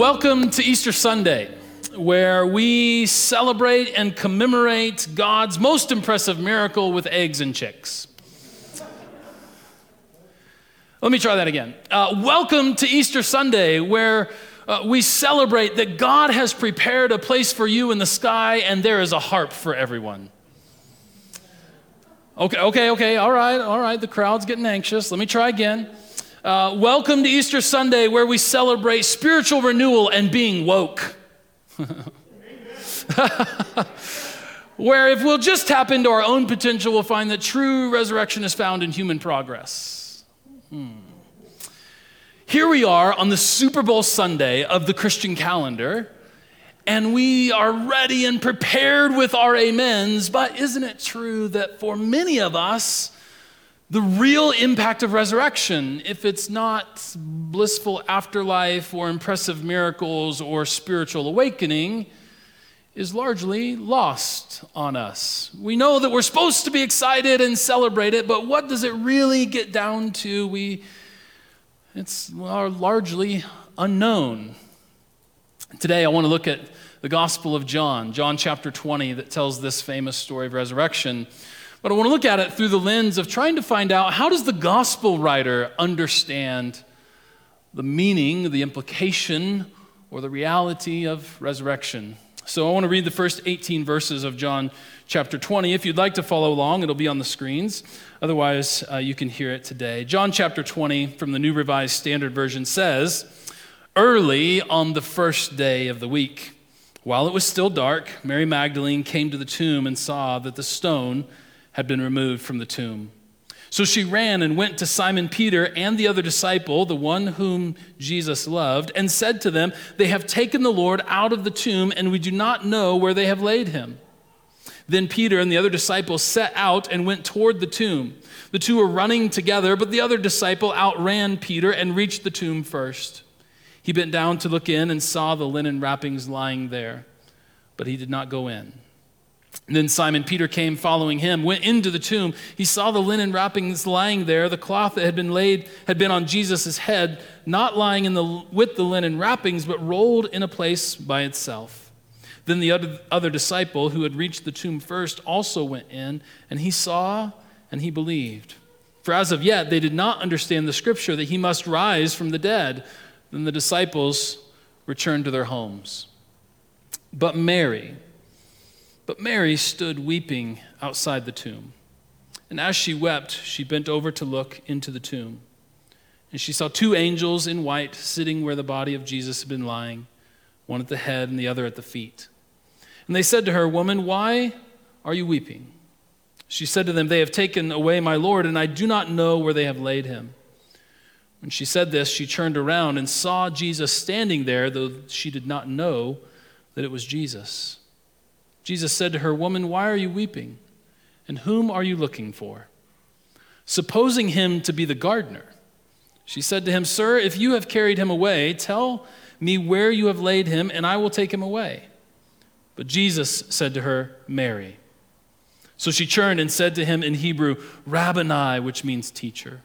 Welcome to Easter Sunday, where we celebrate and commemorate God's most impressive miracle with eggs and chicks. Let me try that again. Uh, welcome to Easter Sunday, where uh, we celebrate that God has prepared a place for you in the sky and there is a harp for everyone. Okay, okay, okay, all right, all right, the crowd's getting anxious. Let me try again. Uh, welcome to Easter Sunday, where we celebrate spiritual renewal and being woke. where if we'll just tap into our own potential, we'll find that true resurrection is found in human progress. Hmm. Here we are on the Super Bowl Sunday of the Christian calendar, and we are ready and prepared with our amens. But isn't it true that for many of us, the real impact of resurrection, if it's not blissful afterlife or impressive miracles or spiritual awakening, is largely lost on us. We know that we're supposed to be excited and celebrate it, but what does it really get down to? We, it's are largely unknown. Today, I want to look at the Gospel of John, John chapter 20, that tells this famous story of resurrection. But I want to look at it through the lens of trying to find out how does the gospel writer understand the meaning, the implication, or the reality of resurrection. So I want to read the first 18 verses of John chapter 20. If you'd like to follow along, it'll be on the screens. Otherwise, uh, you can hear it today. John chapter 20 from the New Revised Standard Version says, Early on the first day of the week, while it was still dark, Mary Magdalene came to the tomb and saw that the stone had been removed from the tomb. So she ran and went to Simon Peter and the other disciple, the one whom Jesus loved, and said to them, They have taken the Lord out of the tomb, and we do not know where they have laid him. Then Peter and the other disciple set out and went toward the tomb. The two were running together, but the other disciple outran Peter and reached the tomb first. He bent down to look in and saw the linen wrappings lying there, but he did not go in. And then Simon Peter came following him, went into the tomb. He saw the linen wrappings lying there, the cloth that had been laid had been on Jesus' head, not lying in the, with the linen wrappings, but rolled in a place by itself. Then the other, other disciple who had reached the tomb first also went in, and he saw and he believed. For as of yet they did not understand the scripture that he must rise from the dead. Then the disciples returned to their homes. But Mary, but Mary stood weeping outside the tomb. And as she wept, she bent over to look into the tomb. And she saw two angels in white sitting where the body of Jesus had been lying, one at the head and the other at the feet. And they said to her, Woman, why are you weeping? She said to them, They have taken away my Lord, and I do not know where they have laid him. When she said this, she turned around and saw Jesus standing there, though she did not know that it was Jesus. Jesus said to her, Woman, why are you weeping? And whom are you looking for? Supposing him to be the gardener, she said to him, Sir, if you have carried him away, tell me where you have laid him, and I will take him away. But Jesus said to her, Mary. So she turned and said to him in Hebrew, Rabboni, which means teacher.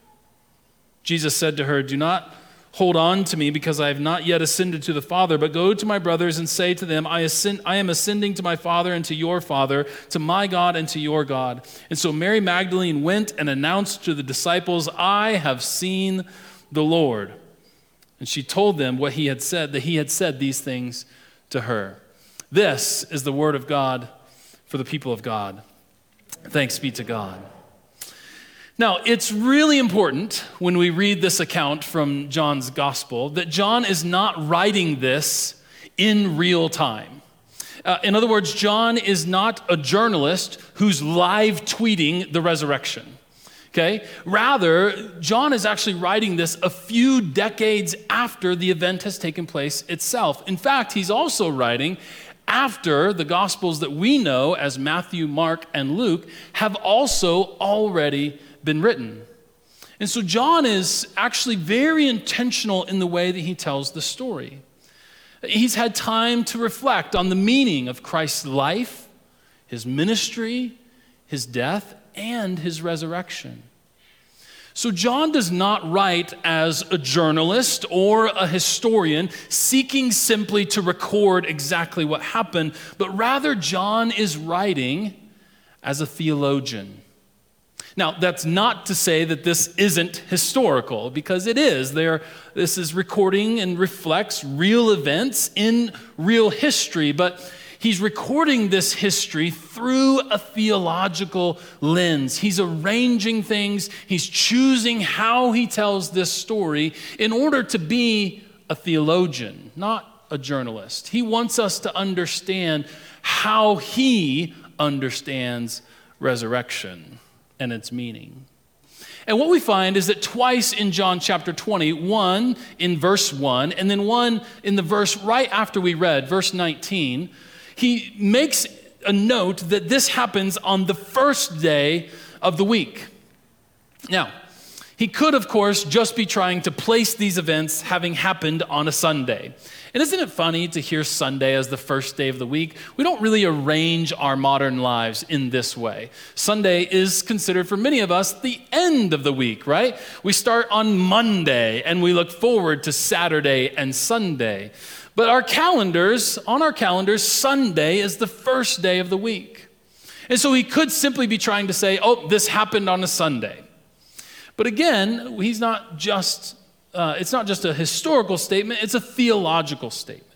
Jesus said to her, Do not Hold on to me because I have not yet ascended to the Father, but go to my brothers and say to them, I, ascend, I am ascending to my Father and to your Father, to my God and to your God. And so Mary Magdalene went and announced to the disciples, I have seen the Lord. And she told them what he had said, that he had said these things to her. This is the word of God for the people of God. Thanks be to God. Now, it's really important when we read this account from John's gospel that John is not writing this in real time. Uh, in other words, John is not a journalist who's live tweeting the resurrection. Okay? Rather, John is actually writing this a few decades after the event has taken place itself. In fact, he's also writing after the Gospels that we know as Matthew, Mark, and Luke have also already been written. And so John is actually very intentional in the way that he tells the story. He's had time to reflect on the meaning of Christ's life, his ministry, his death, and his resurrection. So, John does not write as a journalist or a historian seeking simply to record exactly what happened, but rather, John is writing as a theologian. Now, that's not to say that this isn't historical, because it is. This is recording and reflects real events in real history, but he's recording this history through a theological lens. He's arranging things, he's choosing how he tells this story in order to be a theologian, not a journalist. He wants us to understand how he understands resurrection and its meaning. And what we find is that twice in John chapter 20, one in verse 1, and then one in the verse right after we read, verse 19, he makes a note that this happens on the first day of the week. Now, he could, of course, just be trying to place these events having happened on a Sunday. And isn't it funny to hear Sunday as the first day of the week? We don't really arrange our modern lives in this way. Sunday is considered for many of us the end of the week, right? We start on Monday and we look forward to Saturday and Sunday. But our calendars, on our calendars, Sunday is the first day of the week. And so he could simply be trying to say, oh, this happened on a Sunday. But again, he's not just, uh, it's not just a historical statement, it's a theological statement.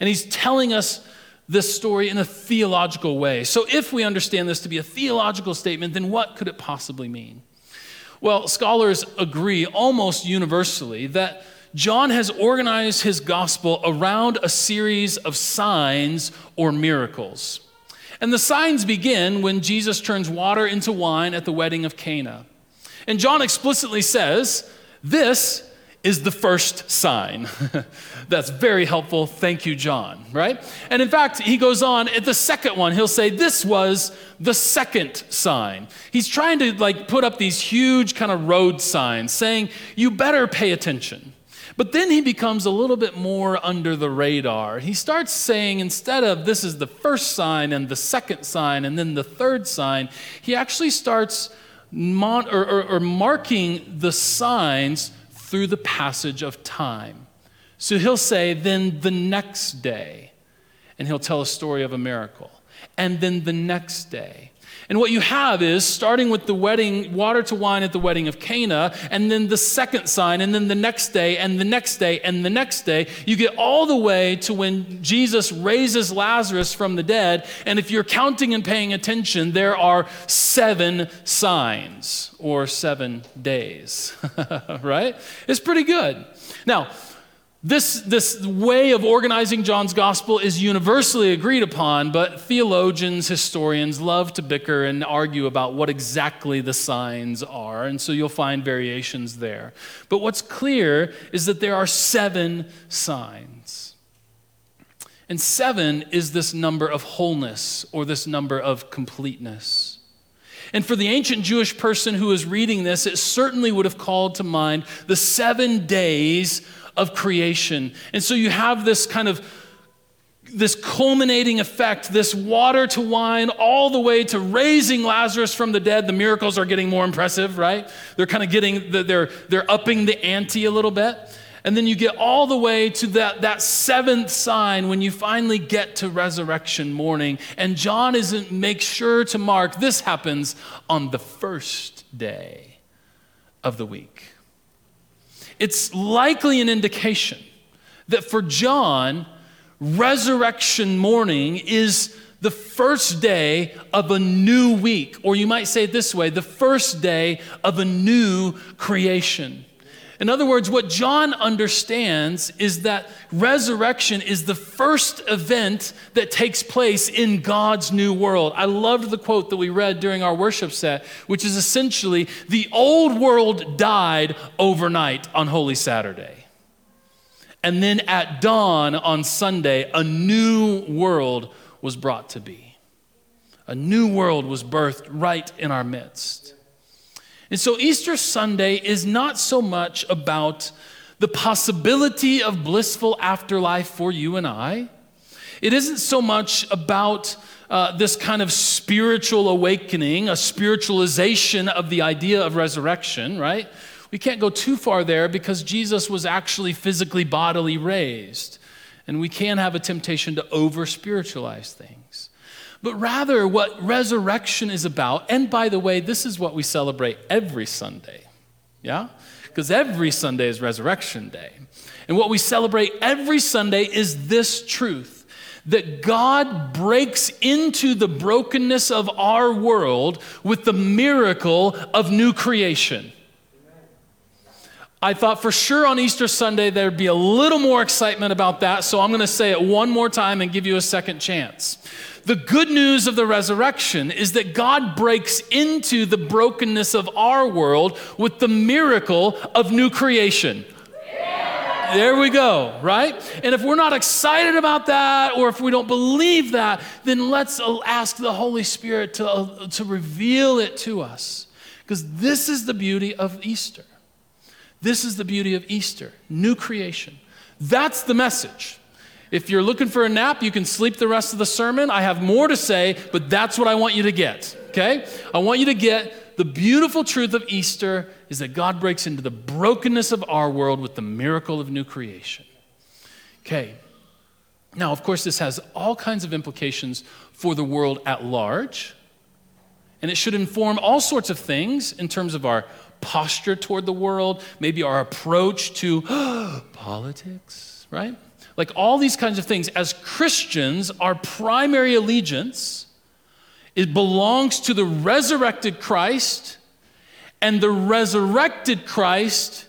And he's telling us this story in a theological way. So if we understand this to be a theological statement, then what could it possibly mean? Well, scholars agree almost universally that John has organized his gospel around a series of signs or miracles. And the signs begin when Jesus turns water into wine at the wedding of Cana. And John explicitly says, This is the first sign. That's very helpful. Thank you, John, right? And in fact, he goes on at the second one, he'll say, This was the second sign. He's trying to like put up these huge kind of road signs saying, You better pay attention. But then he becomes a little bit more under the radar. He starts saying, instead of this is the first sign and the second sign and then the third sign, he actually starts mon- or, or, or marking the signs through the passage of time. So he'll say, then the next day, and he'll tell a story of a miracle. And then the next day, and what you have is starting with the wedding, water to wine at the wedding of Cana, and then the second sign, and then the next day, and the next day, and the next day, you get all the way to when Jesus raises Lazarus from the dead. And if you're counting and paying attention, there are seven signs or seven days, right? It's pretty good. Now, this, this way of organizing John's gospel is universally agreed upon, but theologians, historians love to bicker and argue about what exactly the signs are, and so you'll find variations there. But what's clear is that there are seven signs. And seven is this number of wholeness or this number of completeness. And for the ancient Jewish person who is reading this, it certainly would have called to mind the seven days of creation. And so you have this kind of this culminating effect, this water to wine, all the way to raising Lazarus from the dead. The miracles are getting more impressive, right? They're kind of getting, they're, they're upping the ante a little bit. And then you get all the way to that, that seventh sign when you finally get to resurrection morning. And John isn't make sure to mark this happens on the first day of the week it's likely an indication that for John, resurrection morning is the first day of a new week, or you might say it this way the first day of a new creation. In other words, what John understands is that resurrection is the first event that takes place in God's new world. I loved the quote that we read during our worship set, which is essentially the old world died overnight on Holy Saturday. And then at dawn on Sunday, a new world was brought to be. A new world was birthed right in our midst. And so Easter Sunday is not so much about the possibility of blissful afterlife for you and I. It isn't so much about uh, this kind of spiritual awakening, a spiritualization of the idea of resurrection, right? We can't go too far there because Jesus was actually physically, bodily raised. And we can have a temptation to over spiritualize things but rather what resurrection is about. And by the way, this is what we celebrate every Sunday. Yeah? Because every Sunday is Resurrection Day. And what we celebrate every Sunday is this truth that God breaks into the brokenness of our world with the miracle of new creation. I thought for sure on Easter Sunday there'd be a little more excitement about that, so I'm going to say it one more time and give you a second chance. The good news of the resurrection is that God breaks into the brokenness of our world with the miracle of new creation. There we go, right? And if we're not excited about that, or if we don't believe that, then let's ask the Holy Spirit to, uh, to reveal it to us. Because this is the beauty of Easter. This is the beauty of Easter new creation. That's the message. If you're looking for a nap, you can sleep the rest of the sermon. I have more to say, but that's what I want you to get, okay? I want you to get the beautiful truth of Easter is that God breaks into the brokenness of our world with the miracle of new creation. Okay. Now, of course, this has all kinds of implications for the world at large, and it should inform all sorts of things in terms of our posture toward the world, maybe our approach to politics, right? like all these kinds of things. As Christians, our primary allegiance it belongs to the resurrected Christ, and the resurrected Christ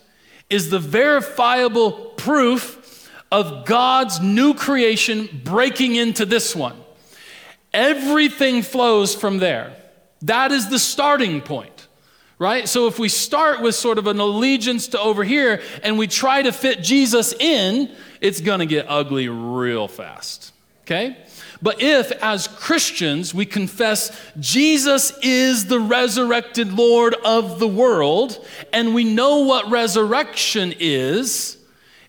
is the verifiable proof of God's new creation breaking into this one. Everything flows from there. That is the starting point, right? So if we start with sort of an allegiance to over here and we try to fit Jesus in, it's going to get ugly real fast. Okay? But if, as Christians, we confess Jesus is the resurrected Lord of the world, and we know what resurrection is,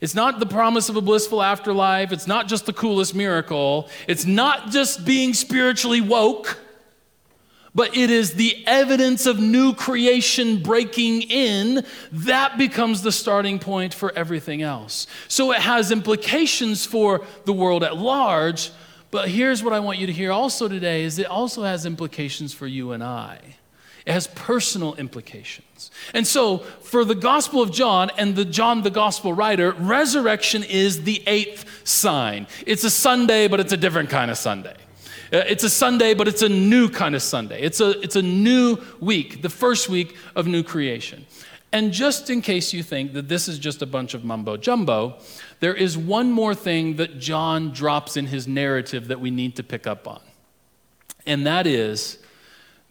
it's not the promise of a blissful afterlife, it's not just the coolest miracle, it's not just being spiritually woke but it is the evidence of new creation breaking in that becomes the starting point for everything else. So it has implications for the world at large, but here's what I want you to hear also today is it also has implications for you and I. It has personal implications. And so, for the Gospel of John and the John the Gospel writer, resurrection is the eighth sign. It's a Sunday, but it's a different kind of Sunday. Uh, it's a Sunday, but it's a new kind of Sunday. It's a, it's a new week, the first week of new creation. And just in case you think that this is just a bunch of mumbo jumbo, there is one more thing that John drops in his narrative that we need to pick up on. And that is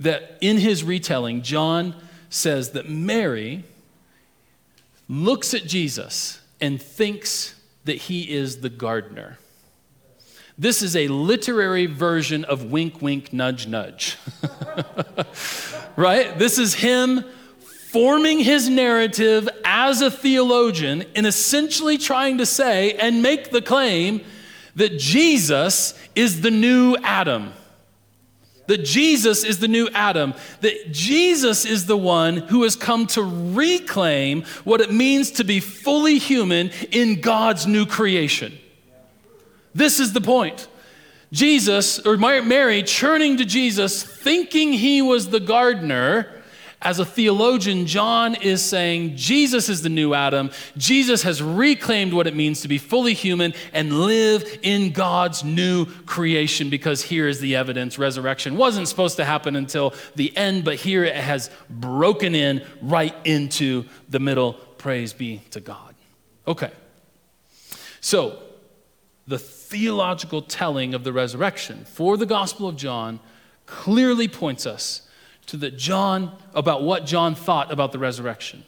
that in his retelling, John says that Mary looks at Jesus and thinks that he is the gardener. This is a literary version of wink, wink, nudge, nudge. right? This is him forming his narrative as a theologian and essentially trying to say and make the claim that Jesus is the new Adam. That Jesus is the new Adam. That Jesus is the one who has come to reclaim what it means to be fully human in God's new creation. This is the point. Jesus, or Mary, churning to Jesus, thinking he was the gardener. As a theologian, John is saying Jesus is the new Adam. Jesus has reclaimed what it means to be fully human and live in God's new creation because here is the evidence. Resurrection wasn't supposed to happen until the end, but here it has broken in right into the middle Praise be to God. Okay. So, the theological telling of the resurrection for the Gospel of John clearly points us to that John about what John thought about the resurrection.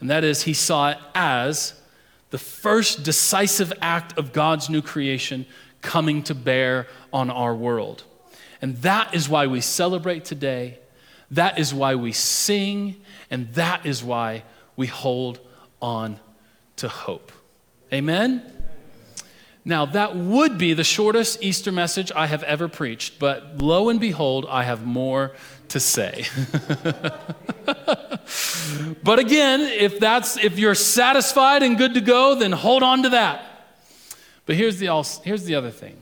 And that is he saw it as the first decisive act of God's new creation coming to bear on our world. And that is why we celebrate today. That is why we sing. And that is why we hold on to hope. Amen? Now, that would be the shortest Easter message I have ever preached, but lo and behold, I have more to say. but again, if that's if you're satisfied and good to go, then hold on to that. But here's the here's the other thing.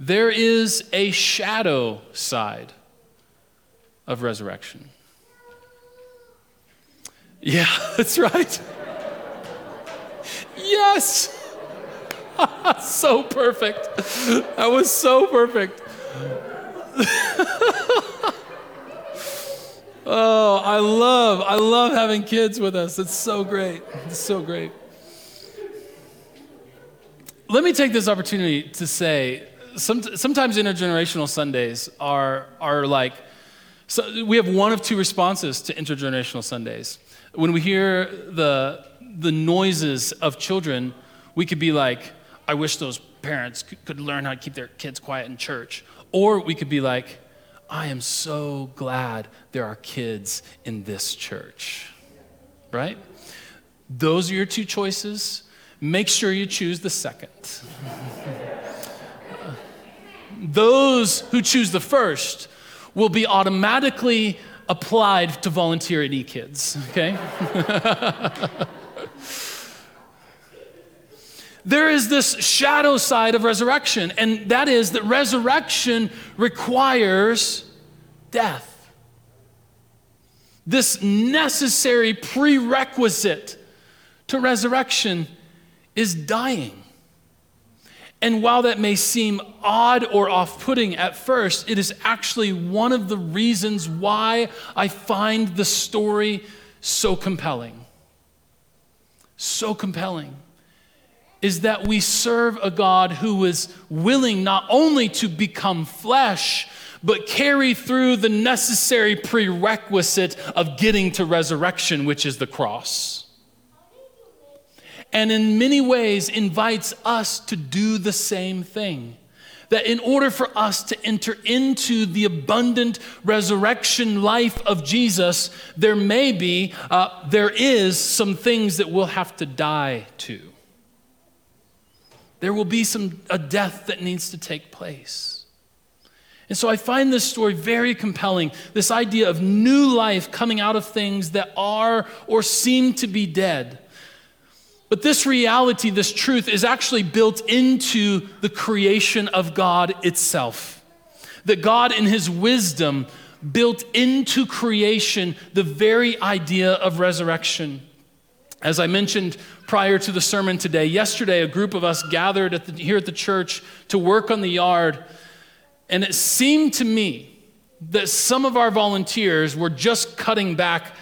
There is a shadow side of resurrection. Yeah, that's right. Yes. so perfect. That was so perfect. oh, I love, I love having kids with us. It's so great. It's so great. Let me take this opportunity to say some, sometimes intergenerational Sundays are, are like, so we have one of two responses to intergenerational Sundays. When we hear the, the noises of children, we could be like, I wish those parents could learn how to keep their kids quiet in church. Or we could be like, I am so glad there are kids in this church. Right? Those are your two choices. Make sure you choose the second. Those who choose the first will be automatically applied to volunteer at eKids, okay? there is this shadow side of resurrection, and that is that resurrection requires death. This necessary prerequisite to resurrection is dying. And while that may seem odd or off putting at first, it is actually one of the reasons why I find the story so compelling. So compelling is that we serve a God who is willing not only to become flesh, but carry through the necessary prerequisite of getting to resurrection, which is the cross. And in many ways invites us to do the same thing. That in order for us to enter into the abundant resurrection life of Jesus, there may be, uh, there is some things that we'll have to die to. There will be some, a death that needs to take place. And so I find this story very compelling this idea of new life coming out of things that are or seem to be dead. But this reality, this truth, is actually built into the creation of God itself. That God, in His wisdom, built into creation the very idea of resurrection. As I mentioned prior to the sermon today, yesterday a group of us gathered at the, here at the church to work on the yard, and it seemed to me that some of our volunteers were just cutting back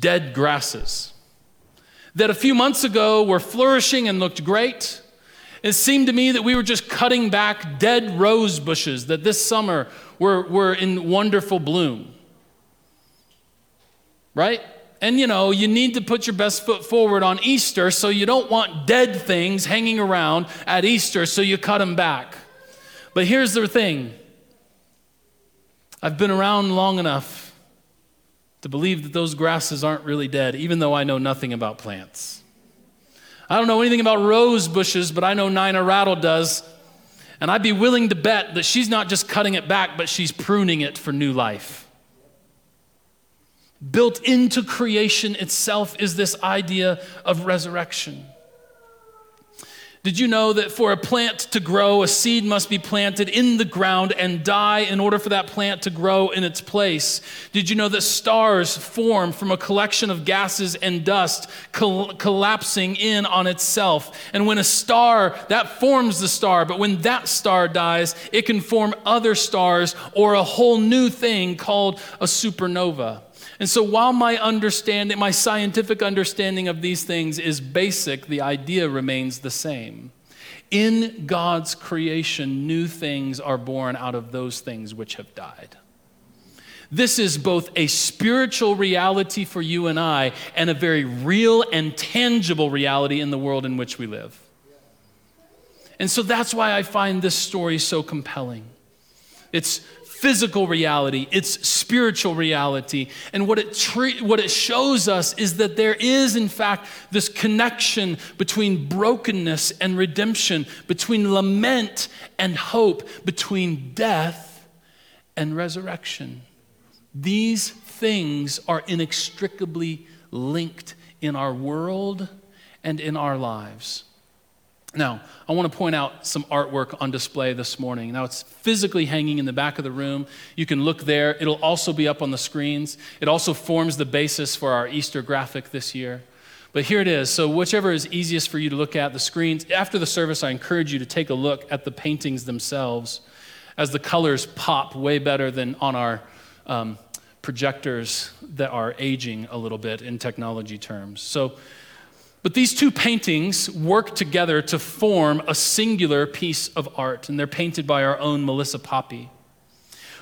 dead grasses that a few months ago were flourishing and looked great. It seemed to me that we were just cutting back dead rose bushes that this summer were, were in wonderful bloom. Right? And you know, you need to put your best foot forward on Easter, so you don't want dead things hanging around at Easter, so you cut them back. But here's the thing I've been around long enough to believe that those grasses aren't really dead, even though I know nothing about plants. I don't know anything about rose bushes, but I know Nina Rattle does. And I'd be willing to bet that she's not just cutting it back, but she's pruning it for new life. Built into creation itself is this idea of resurrection. Did you know that for a plant to grow, a seed must be planted in the ground and die in order for that plant to grow in its place? Did you know that stars form from a collection of gases and dust col- collapsing in on itself? And when a star, that forms the star, but when that star dies, it can form other stars or a whole new thing called a supernova. And so, while my understanding, my scientific understanding of these things is basic, the idea remains the same. In God's creation, new things are born out of those things which have died. This is both a spiritual reality for you and I and a very real and tangible reality in the world in which we live. And so that's why I find this story so compelling. It's physical reality, it's spiritual reality. And what it, tre- what it shows us is that there is, in fact, this connection between brokenness and redemption, between lament and hope, between death and resurrection. These things are inextricably linked in our world and in our lives. Now, I want to point out some artwork on display this morning. Now, it's physically hanging in the back of the room. You can look there. It'll also be up on the screens. It also forms the basis for our Easter graphic this year. But here it is. So, whichever is easiest for you to look at, the screens. After the service, I encourage you to take a look at the paintings themselves as the colors pop way better than on our um, projectors that are aging a little bit in technology terms. So, but these two paintings work together to form a singular piece of art, and they're painted by our own Melissa Poppy.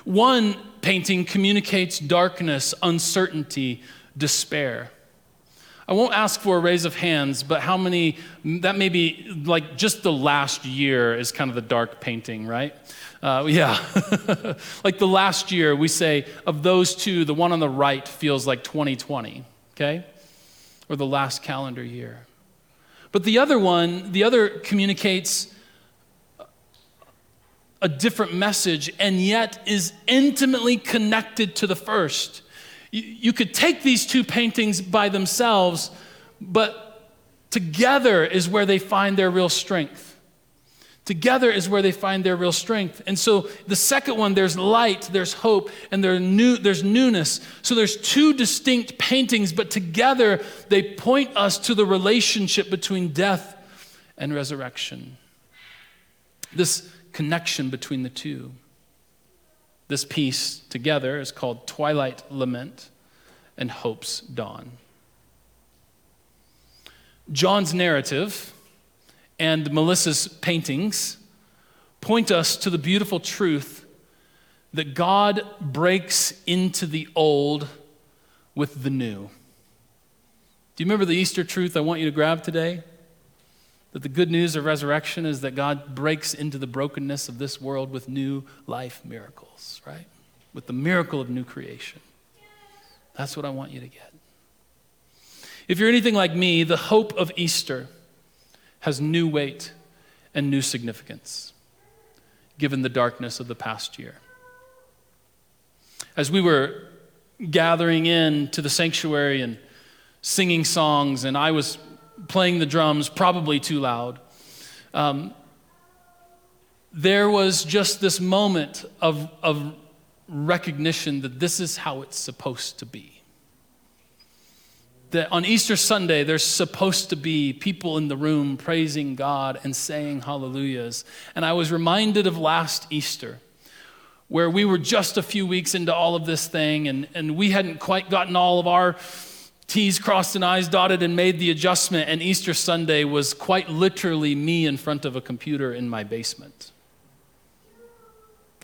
One painting communicates darkness, uncertainty, despair. I won't ask for a raise of hands, but how many, that may be like just the last year is kind of the dark painting, right? Uh, yeah. like the last year, we say of those two, the one on the right feels like 2020, okay? Or the last calendar year. But the other one, the other communicates a different message and yet is intimately connected to the first. You, you could take these two paintings by themselves, but together is where they find their real strength. Together is where they find their real strength. And so the second one, there's light, there's hope, and there's, new, there's newness. So there's two distinct paintings, but together they point us to the relationship between death and resurrection. This connection between the two. This piece together is called Twilight Lament and Hope's Dawn. John's narrative and Melissa's paintings point us to the beautiful truth that God breaks into the old with the new. Do you remember the Easter truth I want you to grab today? That the good news of resurrection is that God breaks into the brokenness of this world with new life miracles, right? With the miracle of new creation. That's what I want you to get. If you're anything like me, the hope of Easter has new weight and new significance given the darkness of the past year. As we were gathering in to the sanctuary and singing songs, and I was playing the drums probably too loud, um, there was just this moment of, of recognition that this is how it's supposed to be that on Easter Sunday, there's supposed to be people in the room praising God and saying hallelujahs. And I was reminded of last Easter, where we were just a few weeks into all of this thing, and, and we hadn't quite gotten all of our T's crossed and I's dotted and made the adjustment. And Easter Sunday was quite literally me in front of a computer in my basement.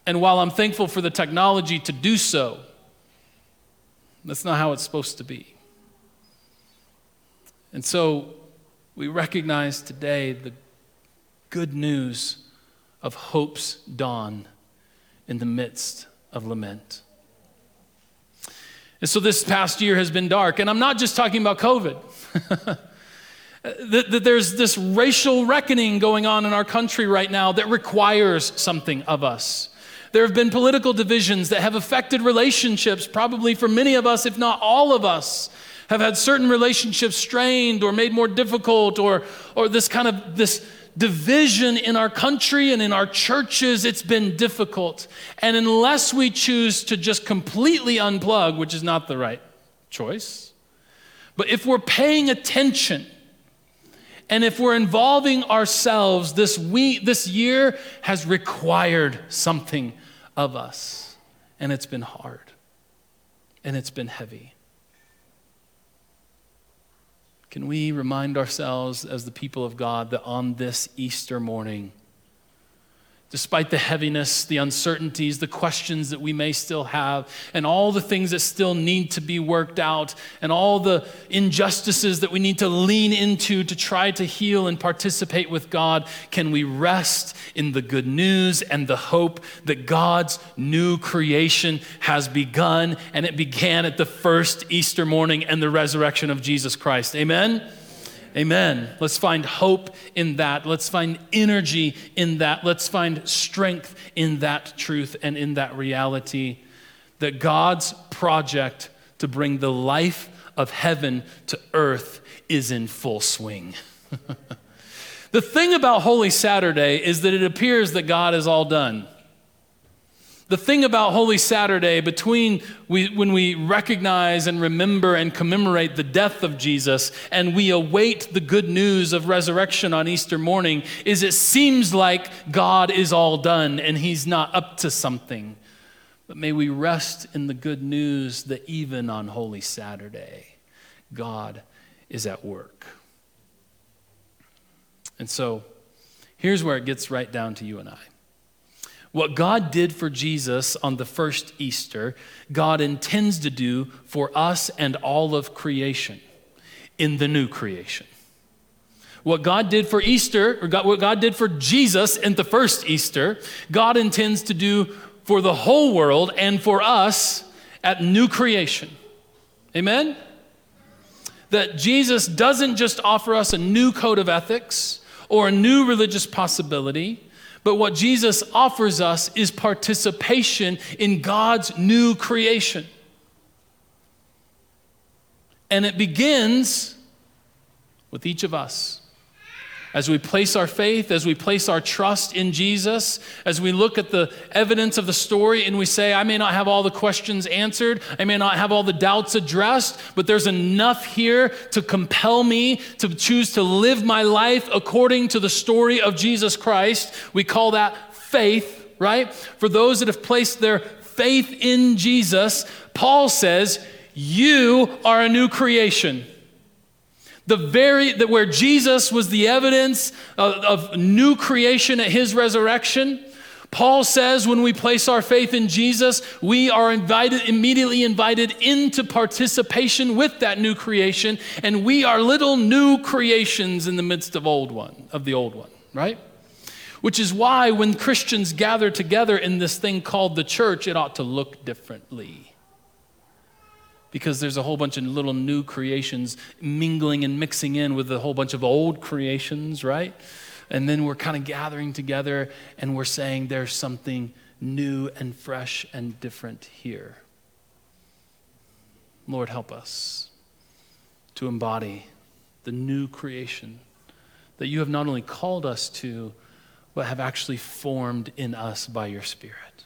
And while I'm thankful for the technology to do so, that's not how it's supposed to be. And so we recognize today the good news of hope's dawn in the midst of lament. And so this past year has been dark, and I'm not just talking about COVID. that, that there's this racial reckoning going on in our country right now that requires something of us. There have been political divisions that have affected relationships, probably for many of us, if not all of us have had certain relationships strained or made more difficult or, or this kind of this division in our country and in our churches it's been difficult. And unless we choose to just completely unplug which is not the right choice but if we're paying attention and if we're involving ourselves this week this year has required something of us. And it's been hard. And it's been heavy Can we remind ourselves as the people of God that on this Easter morning, despite the heaviness, the uncertainties, the questions that we may still have, and all the things that still need to be worked out, and all the injustices that we need to lean into to try to heal and participate with God, can we rest in the good news and the hope that God's new creation has begun, and it began at the first Easter morning and the resurrection of Jesus Christ? Amen? Amen. Let's find hope in that. Let's find energy in that. Let's find strength in that truth and in that reality that God's project to bring the life of heaven to earth is in full swing. the thing about Holy Saturday is that it appears that God is all done. The thing about Holy Saturday, between we, when we recognize and remember and commemorate the death of Jesus and we await the good news of resurrection on Easter morning, is it seems like God is all done and he's not up to something. But may we rest in the good news that even on Holy Saturday, God is at work. And so, here's where it gets right down to you and I. What God did for Jesus on the first Easter, God intends to do for us and all of creation in the new creation. What God did for Easter, or God, what God did for Jesus in the first Easter, God intends to do for the whole world and for us at new creation. Amen? That Jesus doesn't just offer us a new code of ethics or a new religious possibility but what Jesus offers us is participation in God's new creation. And it begins with each of us. As we place our faith, as we place our trust in Jesus, as we look at the evidence of the story and we say, I may not have all the questions answered, I may not have all the doubts addressed, but there's enough here to compel me to choose to live my life according to the story of Jesus Christ. We call that faith, right? For those that have placed their faith in Jesus, Paul says, You are a new creation the very where jesus was the evidence of, of, new creation at his resurrection paul says when we place our faith in jesus we are invited immediately invited into participation with that new creation and we are little new creations in the midst of old one of the old one right? Which is why when christians gather together in this thing called the church it ought to look differently because there's a whole bunch of little new creations mingling and mixing in with a whole bunch of old creations, right? And then we're kind of gathering together and we're saying there's something new and fresh and different here. Lord, help us to embody the new creation that you have not only called us to, but have actually formed in us by your Spirit.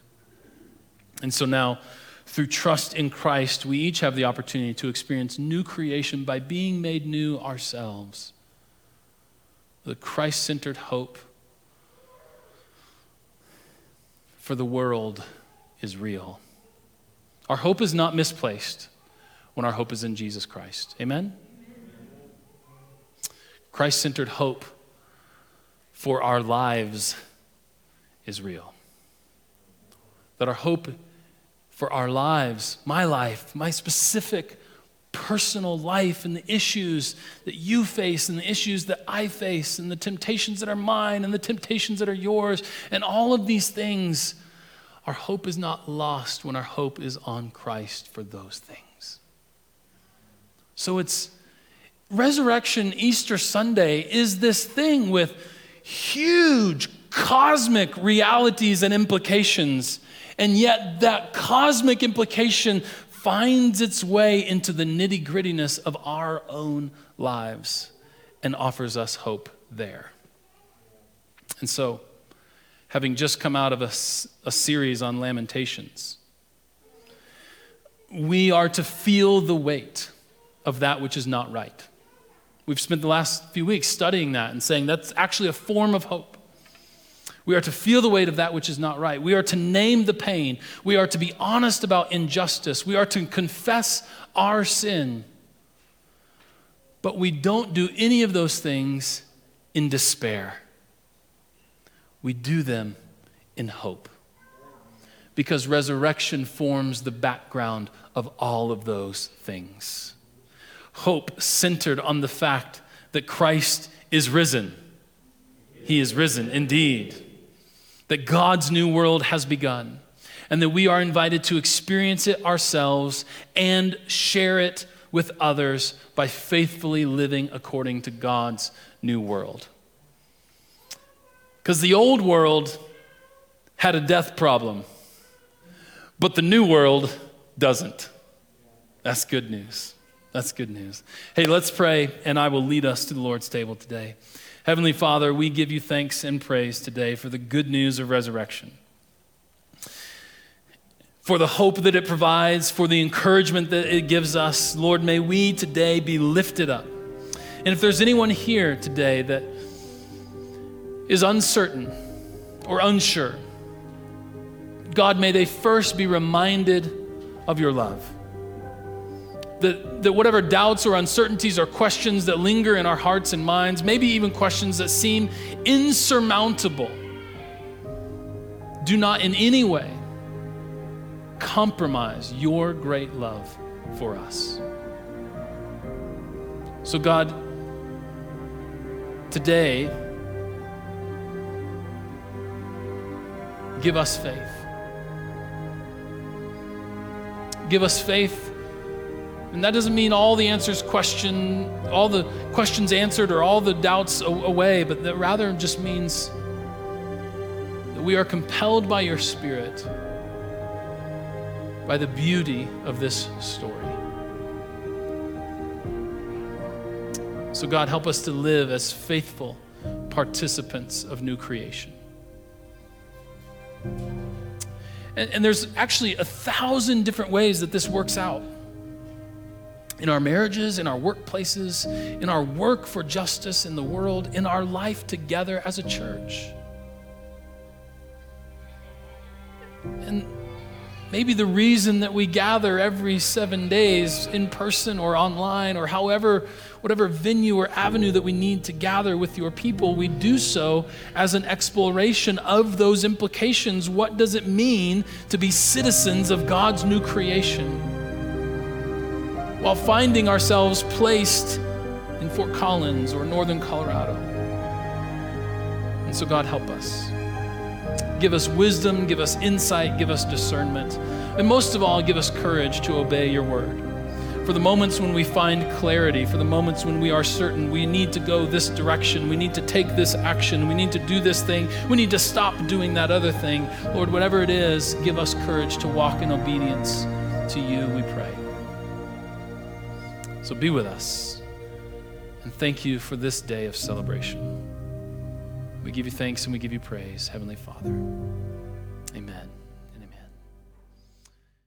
And so now, through trust in Christ, we each have the opportunity to experience new creation by being made new ourselves. The Christ centered hope for the world is real. Our hope is not misplaced when our hope is in Jesus Christ. Amen? Christ centered hope for our lives is real. That our hope for our lives, my life, my specific personal life, and the issues that you face, and the issues that I face, and the temptations that are mine, and the temptations that are yours, and all of these things. Our hope is not lost when our hope is on Christ for those things. So it's resurrection Easter Sunday is this thing with huge cosmic realities and implications and yet, that cosmic implication finds its way into the nitty grittiness of our own lives and offers us hope there. And so, having just come out of a, a series on Lamentations, we are to feel the weight of that which is not right. We've spent the last few weeks studying that and saying that's actually a form of hope. We are to feel the weight of that which is not right. We are to name the pain. We are to be honest about injustice. We are to confess our sin. But we don't do any of those things in despair. We do them in hope. Because resurrection forms the background of all of those things. Hope centered on the fact that Christ is risen. He is risen indeed. That God's new world has begun and that we are invited to experience it ourselves and share it with others by faithfully living according to God's new world. Because the old world had a death problem, but the new world doesn't. That's good news. That's good news. Hey, let's pray, and I will lead us to the Lord's table today. Heavenly Father, we give you thanks and praise today for the good news of resurrection for the hope that it provides, for the encouragement that it gives us. Lord, may we today be lifted up. And if there's anyone here today that is uncertain or unsure, God, may they first be reminded of your love. That, that whatever doubts or uncertainties or questions that linger in our hearts and minds, maybe even questions that seem insurmountable, do not in any way compromise your great love for us. So, God, today, give us faith. Give us faith. And that doesn't mean all the answers question, all the questions answered or all the doubts away, but that rather just means that we are compelled by your Spirit by the beauty of this story. So, God, help us to live as faithful participants of new creation. And, and, there's actually a thousand different ways that this works out in our marriages, in our workplaces, in our work for justice in the world, in our life together as a church. And Maybe the reason that we gather every seven days in person or online or however, whatever venue or avenue that we need to gather with your people, we do so as an exploration of those implications. What does it mean to be citizens of God's new creation? While finding ourselves placed in Fort Collins or Northern Colorado. And so, God, help us. Give us wisdom, give us insight, give us discernment. And most of all, give us courage to obey your word. For the moments when we find clarity, for the moments when we are certain we need to go this direction, we need to take this action, we need to do this thing, we need to stop doing that other thing. Lord, whatever it is, give us courage to walk in obedience to you, we pray. So be with us. And thank you for this day of celebration. We give you thanks and we give you praise, Heavenly Father.